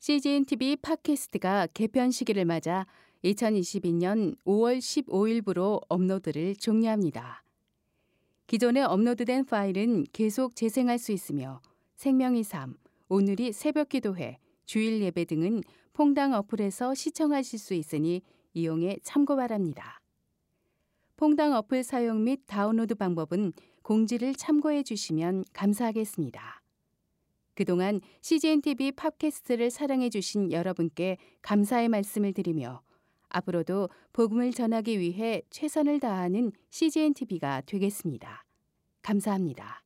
CGN TV 팟캐스트가 개편 시기를 맞아 2022년 5월 15일부로 업로드를 종료합니다. 기존에 업로드된 파일은 계속 재생할 수 있으며 생명의 삶, 오늘이 새벽 기도회, 주일 예배 등은 퐁당 어플에서 시청하실 수 있으니 이용에 참고 바랍니다. 퐁당 어플 사용 및 다운로드 방법은 공지를 참고해 주시면 감사하겠습니다. 그동안 CGN TV 팟캐스트를 사랑해 주신 여러분께 감사의 말씀을 드리며 앞으로도 복음을 전하기 위해 최선을 다하는 CGN TV가 되겠습니다. 감사합니다.